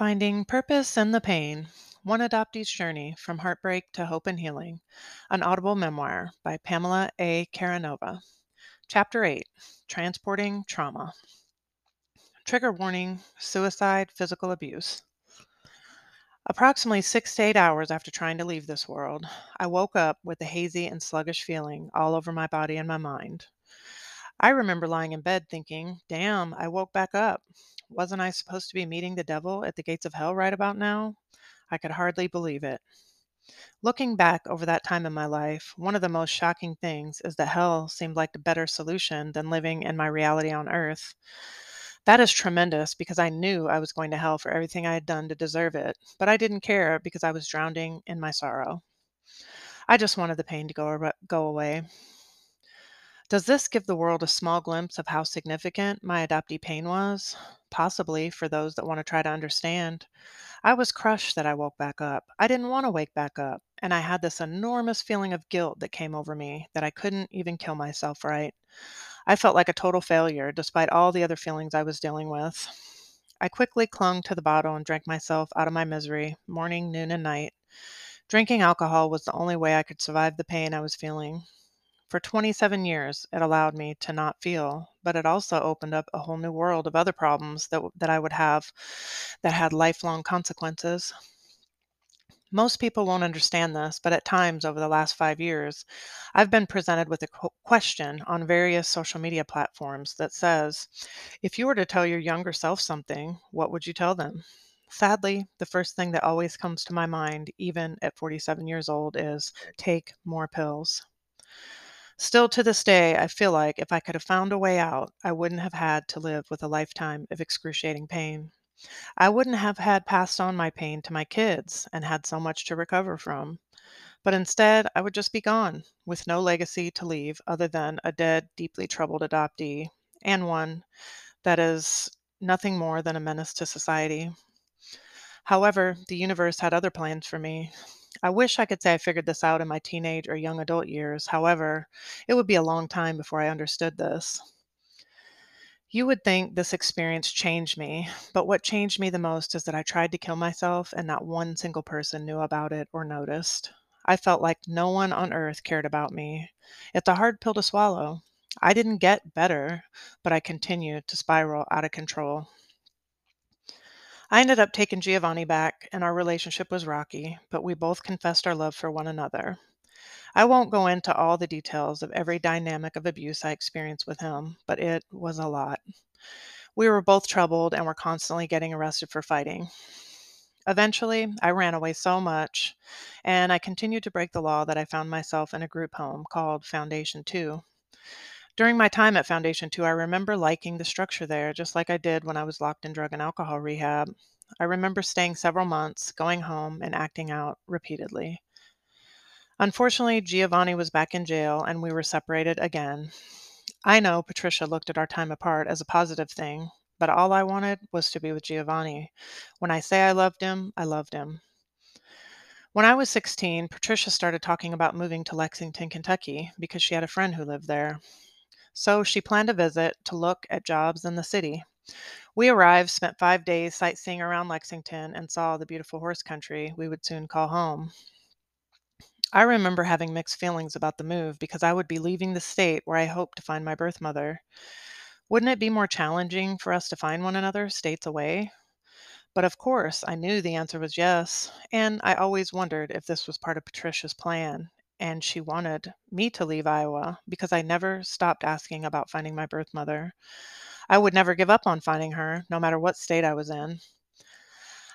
Finding Purpose in the Pain One Adoptee's Journey from Heartbreak to Hope and Healing, an audible memoir by Pamela A. Karanova. Chapter 8 Transporting Trauma. Trigger warning suicide, physical abuse. Approximately six to eight hours after trying to leave this world, I woke up with a hazy and sluggish feeling all over my body and my mind. I remember lying in bed thinking, damn, I woke back up. Wasn't I supposed to be meeting the devil at the gates of hell right about now? I could hardly believe it. Looking back over that time in my life, one of the most shocking things is that hell seemed like a better solution than living in my reality on earth. That is tremendous because I knew I was going to hell for everything I had done to deserve it, but I didn't care because I was drowning in my sorrow. I just wanted the pain to go, go away. Does this give the world a small glimpse of how significant my adoptee pain was? Possibly for those that want to try to understand. I was crushed that I woke back up. I didn't want to wake back up, and I had this enormous feeling of guilt that came over me that I couldn't even kill myself right. I felt like a total failure despite all the other feelings I was dealing with. I quickly clung to the bottle and drank myself out of my misery, morning, noon, and night. Drinking alcohol was the only way I could survive the pain I was feeling. For 27 years, it allowed me to not feel, but it also opened up a whole new world of other problems that, that I would have that had lifelong consequences. Most people won't understand this, but at times over the last five years, I've been presented with a question on various social media platforms that says, if you were to tell your younger self something, what would you tell them? Sadly, the first thing that always comes to my mind, even at 47 years old, is take more pills. Still to this day, I feel like if I could have found a way out, I wouldn't have had to live with a lifetime of excruciating pain. I wouldn't have had passed on my pain to my kids and had so much to recover from. But instead, I would just be gone with no legacy to leave other than a dead, deeply troubled adoptee and one that is nothing more than a menace to society. However, the universe had other plans for me. I wish I could say I figured this out in my teenage or young adult years. However, it would be a long time before I understood this. You would think this experience changed me, but what changed me the most is that I tried to kill myself and not one single person knew about it or noticed. I felt like no one on earth cared about me. It's a hard pill to swallow. I didn't get better, but I continued to spiral out of control. I ended up taking Giovanni back, and our relationship was rocky, but we both confessed our love for one another. I won't go into all the details of every dynamic of abuse I experienced with him, but it was a lot. We were both troubled and were constantly getting arrested for fighting. Eventually, I ran away so much, and I continued to break the law that I found myself in a group home called Foundation 2. During my time at Foundation 2, I remember liking the structure there, just like I did when I was locked in drug and alcohol rehab. I remember staying several months, going home, and acting out repeatedly. Unfortunately, Giovanni was back in jail and we were separated again. I know Patricia looked at our time apart as a positive thing, but all I wanted was to be with Giovanni. When I say I loved him, I loved him. When I was 16, Patricia started talking about moving to Lexington, Kentucky, because she had a friend who lived there so she planned a visit to look at jobs in the city. We arrived, spent five days sightseeing around Lexington, and saw the beautiful horse country we would soon call home. I remember having mixed feelings about the move because I would be leaving the state where I hoped to find my birth mother. Wouldn't it be more challenging for us to find one another states away? But of course, I knew the answer was yes, and I always wondered if this was part of Patricia's plan and she wanted me to leave Iowa because I never stopped asking about finding my birth mother. I would never give up on finding her, no matter what state I was in.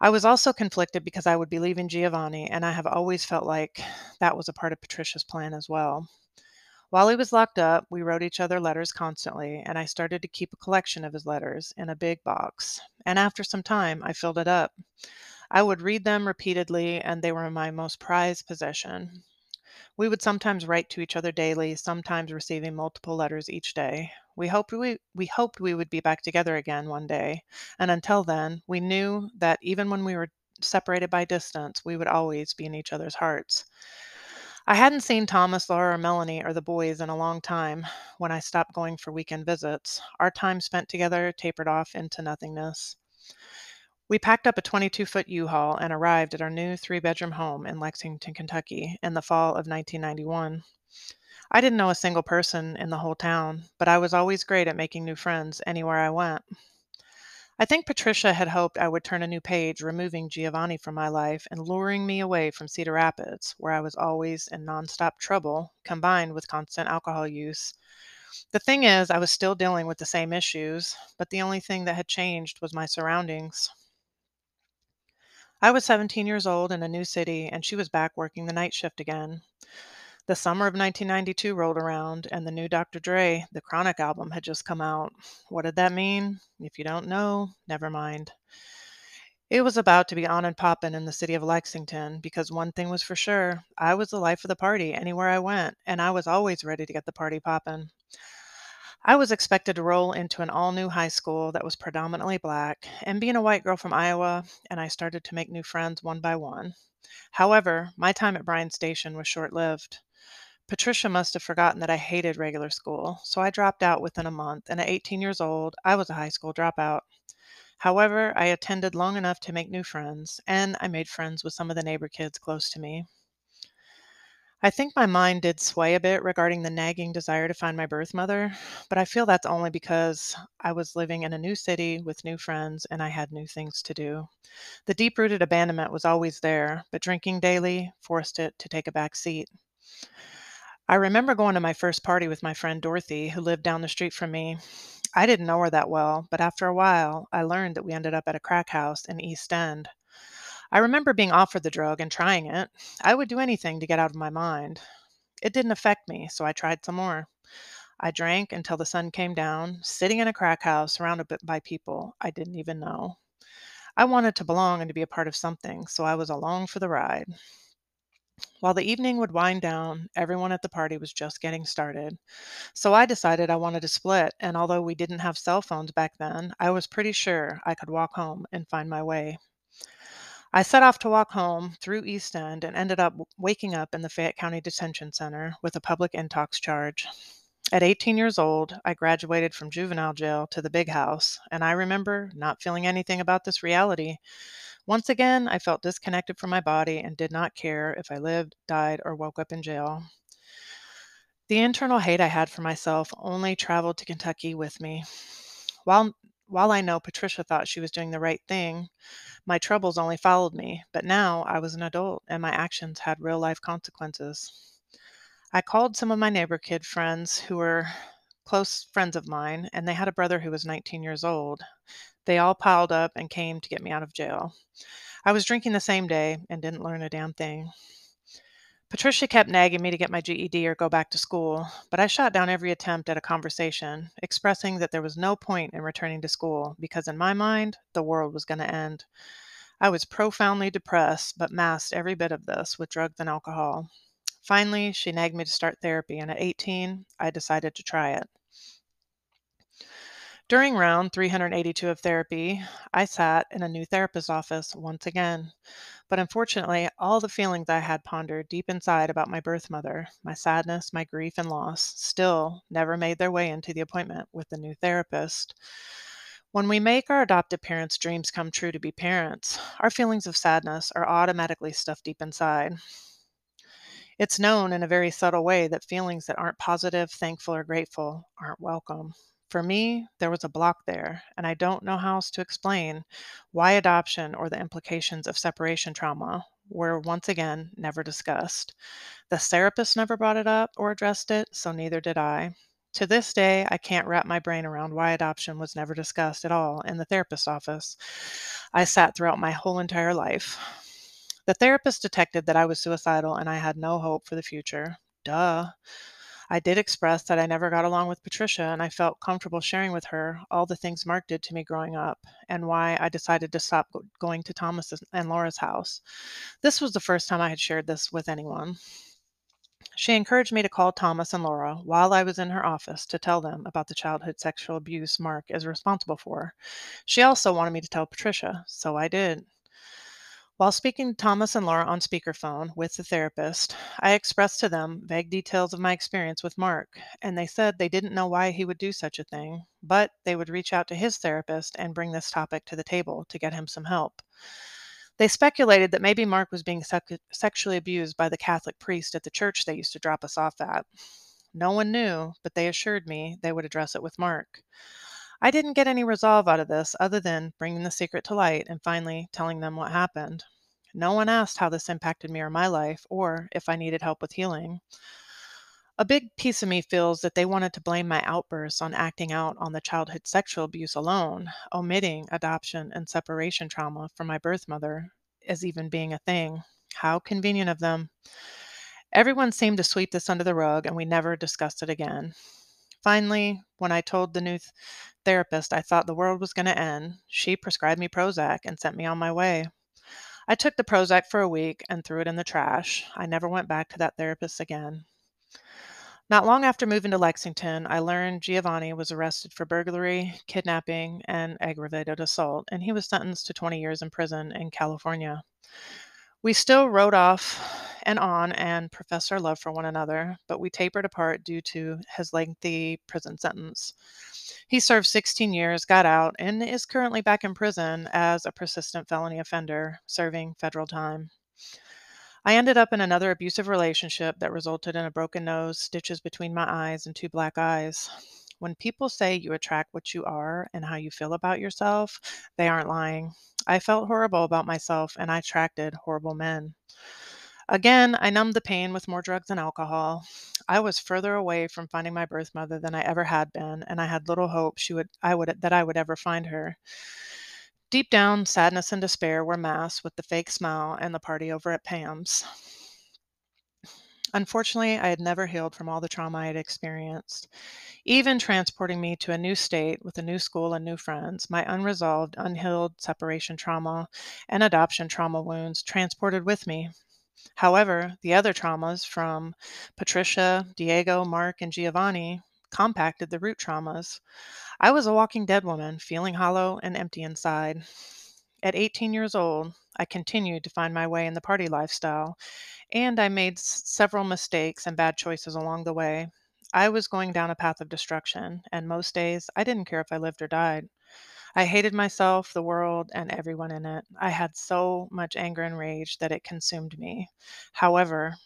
I was also conflicted because I would be leaving Giovanni, and I have always felt like that was a part of Patricia's plan as well. While he was locked up, we wrote each other letters constantly, and I started to keep a collection of his letters in a big box. And after some time, I filled it up. I would read them repeatedly, and they were my most prized possession. We would sometimes write to each other daily, sometimes receiving multiple letters each day. We hoped we, we hoped we would be back together again one day, and until then, we knew that even when we were separated by distance, we would always be in each other's hearts. I hadn't seen Thomas, Laura, or Melanie, or the boys in a long time when I stopped going for weekend visits. Our time spent together tapered off into nothingness. We packed up a 22 foot U Haul and arrived at our new three bedroom home in Lexington, Kentucky in the fall of 1991. I didn't know a single person in the whole town, but I was always great at making new friends anywhere I went. I think Patricia had hoped I would turn a new page, removing Giovanni from my life and luring me away from Cedar Rapids, where I was always in nonstop trouble, combined with constant alcohol use. The thing is, I was still dealing with the same issues, but the only thing that had changed was my surroundings. I was 17 years old in a new city, and she was back working the night shift again. The summer of 1992 rolled around, and the new Dr. Dre, the Chronic album, had just come out. What did that mean? If you don't know, never mind. It was about to be on and poppin' in the city of Lexington because one thing was for sure I was the life of the party anywhere I went, and I was always ready to get the party poppin'. I was expected to roll into an all new high school that was predominantly black, and being a white girl from Iowa, and I started to make new friends one by one. However, my time at Bryan Station was short lived. Patricia must have forgotten that I hated regular school, so I dropped out within a month, and at 18 years old, I was a high school dropout. However, I attended long enough to make new friends, and I made friends with some of the neighbor kids close to me. I think my mind did sway a bit regarding the nagging desire to find my birth mother, but I feel that's only because I was living in a new city with new friends and I had new things to do. The deep rooted abandonment was always there, but drinking daily forced it to take a back seat. I remember going to my first party with my friend Dorothy, who lived down the street from me. I didn't know her that well, but after a while, I learned that we ended up at a crack house in East End. I remember being offered the drug and trying it. I would do anything to get out of my mind. It didn't affect me, so I tried some more. I drank until the sun came down, sitting in a crack house surrounded by people I didn't even know. I wanted to belong and to be a part of something, so I was along for the ride. While the evening would wind down, everyone at the party was just getting started. So I decided I wanted to split, and although we didn't have cell phones back then, I was pretty sure I could walk home and find my way. I set off to walk home through East End and ended up waking up in the Fayette County Detention Center with a public intox charge. At 18 years old, I graduated from juvenile jail to the big house, and I remember not feeling anything about this reality once again, I felt disconnected from my body and did not care if I lived, died, or woke up in jail. The internal hate I had for myself only traveled to Kentucky with me. While while I know Patricia thought she was doing the right thing, my troubles only followed me, but now I was an adult and my actions had real life consequences. I called some of my neighbor kid friends who were close friends of mine, and they had a brother who was 19 years old. They all piled up and came to get me out of jail. I was drinking the same day and didn't learn a damn thing. Patricia kept nagging me to get my GED or go back to school, but I shot down every attempt at a conversation, expressing that there was no point in returning to school because, in my mind, the world was going to end. I was profoundly depressed, but masked every bit of this with drugs and alcohol. Finally, she nagged me to start therapy, and at 18, I decided to try it. During round 382 of therapy, I sat in a new therapist's office once again. But unfortunately, all the feelings I had pondered deep inside about my birth mother, my sadness, my grief, and loss, still never made their way into the appointment with the new therapist. When we make our adopted parents' dreams come true to be parents, our feelings of sadness are automatically stuffed deep inside. It's known in a very subtle way that feelings that aren't positive, thankful, or grateful aren't welcome. For me, there was a block there, and I don't know how else to explain why adoption or the implications of separation trauma were once again never discussed. The therapist never brought it up or addressed it, so neither did I. To this day, I can't wrap my brain around why adoption was never discussed at all in the therapist's office I sat throughout my whole entire life. The therapist detected that I was suicidal and I had no hope for the future. Duh. I did express that I never got along with Patricia, and I felt comfortable sharing with her all the things Mark did to me growing up and why I decided to stop going to Thomas and Laura's house. This was the first time I had shared this with anyone. She encouraged me to call Thomas and Laura while I was in her office to tell them about the childhood sexual abuse Mark is responsible for. She also wanted me to tell Patricia, so I did. While speaking to Thomas and Laura on speakerphone with the therapist, I expressed to them vague details of my experience with Mark, and they said they didn't know why he would do such a thing, but they would reach out to his therapist and bring this topic to the table to get him some help. They speculated that maybe Mark was being sec- sexually abused by the Catholic priest at the church they used to drop us off at. No one knew, but they assured me they would address it with Mark. I didn't get any resolve out of this other than bringing the secret to light and finally telling them what happened. No one asked how this impacted me or my life, or if I needed help with healing. A big piece of me feels that they wanted to blame my outbursts on acting out on the childhood sexual abuse alone, omitting adoption and separation trauma from my birth mother as even being a thing. How convenient of them. Everyone seemed to sweep this under the rug, and we never discussed it again. Finally, when I told the new th- therapist I thought the world was going to end, she prescribed me Prozac and sent me on my way. I took the Prozac for a week and threw it in the trash. I never went back to that therapist again. Not long after moving to Lexington, I learned Giovanni was arrested for burglary, kidnapping, and aggravated assault, and he was sentenced to 20 years in prison in California. We still rode off and on and professed our love for one another, but we tapered apart due to his lengthy prison sentence. He served 16 years, got out, and is currently back in prison as a persistent felony offender, serving federal time. I ended up in another abusive relationship that resulted in a broken nose, stitches between my eyes, and two black eyes. When people say you attract what you are and how you feel about yourself, they aren't lying. I felt horrible about myself and I attracted horrible men. Again, I numbed the pain with more drugs and alcohol. I was further away from finding my birth mother than I ever had been, and I had little hope she would I would that I would ever find her. Deep down, sadness and despair were masked with the fake smile and the party over at Pam's. Unfortunately, I had never healed from all the trauma I had experienced. Even transporting me to a new state with a new school and new friends, my unresolved, unhealed separation trauma and adoption trauma wounds transported with me. However, the other traumas from Patricia, Diego, Mark, and Giovanni compacted the root traumas. I was a walking dead woman, feeling hollow and empty inside. At 18 years old, I continued to find my way in the party lifestyle, and I made s- several mistakes and bad choices along the way. I was going down a path of destruction, and most days I didn't care if I lived or died. I hated myself, the world, and everyone in it. I had so much anger and rage that it consumed me. However,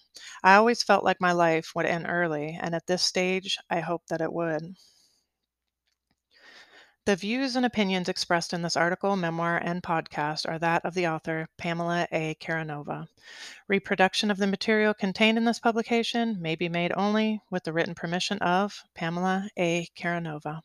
I always felt like my life would end early, and at this stage, I hoped that it would. The views and opinions expressed in this article, memoir, and podcast are that of the author, Pamela A. Karanova. Reproduction of the material contained in this publication may be made only with the written permission of Pamela A. Karanova.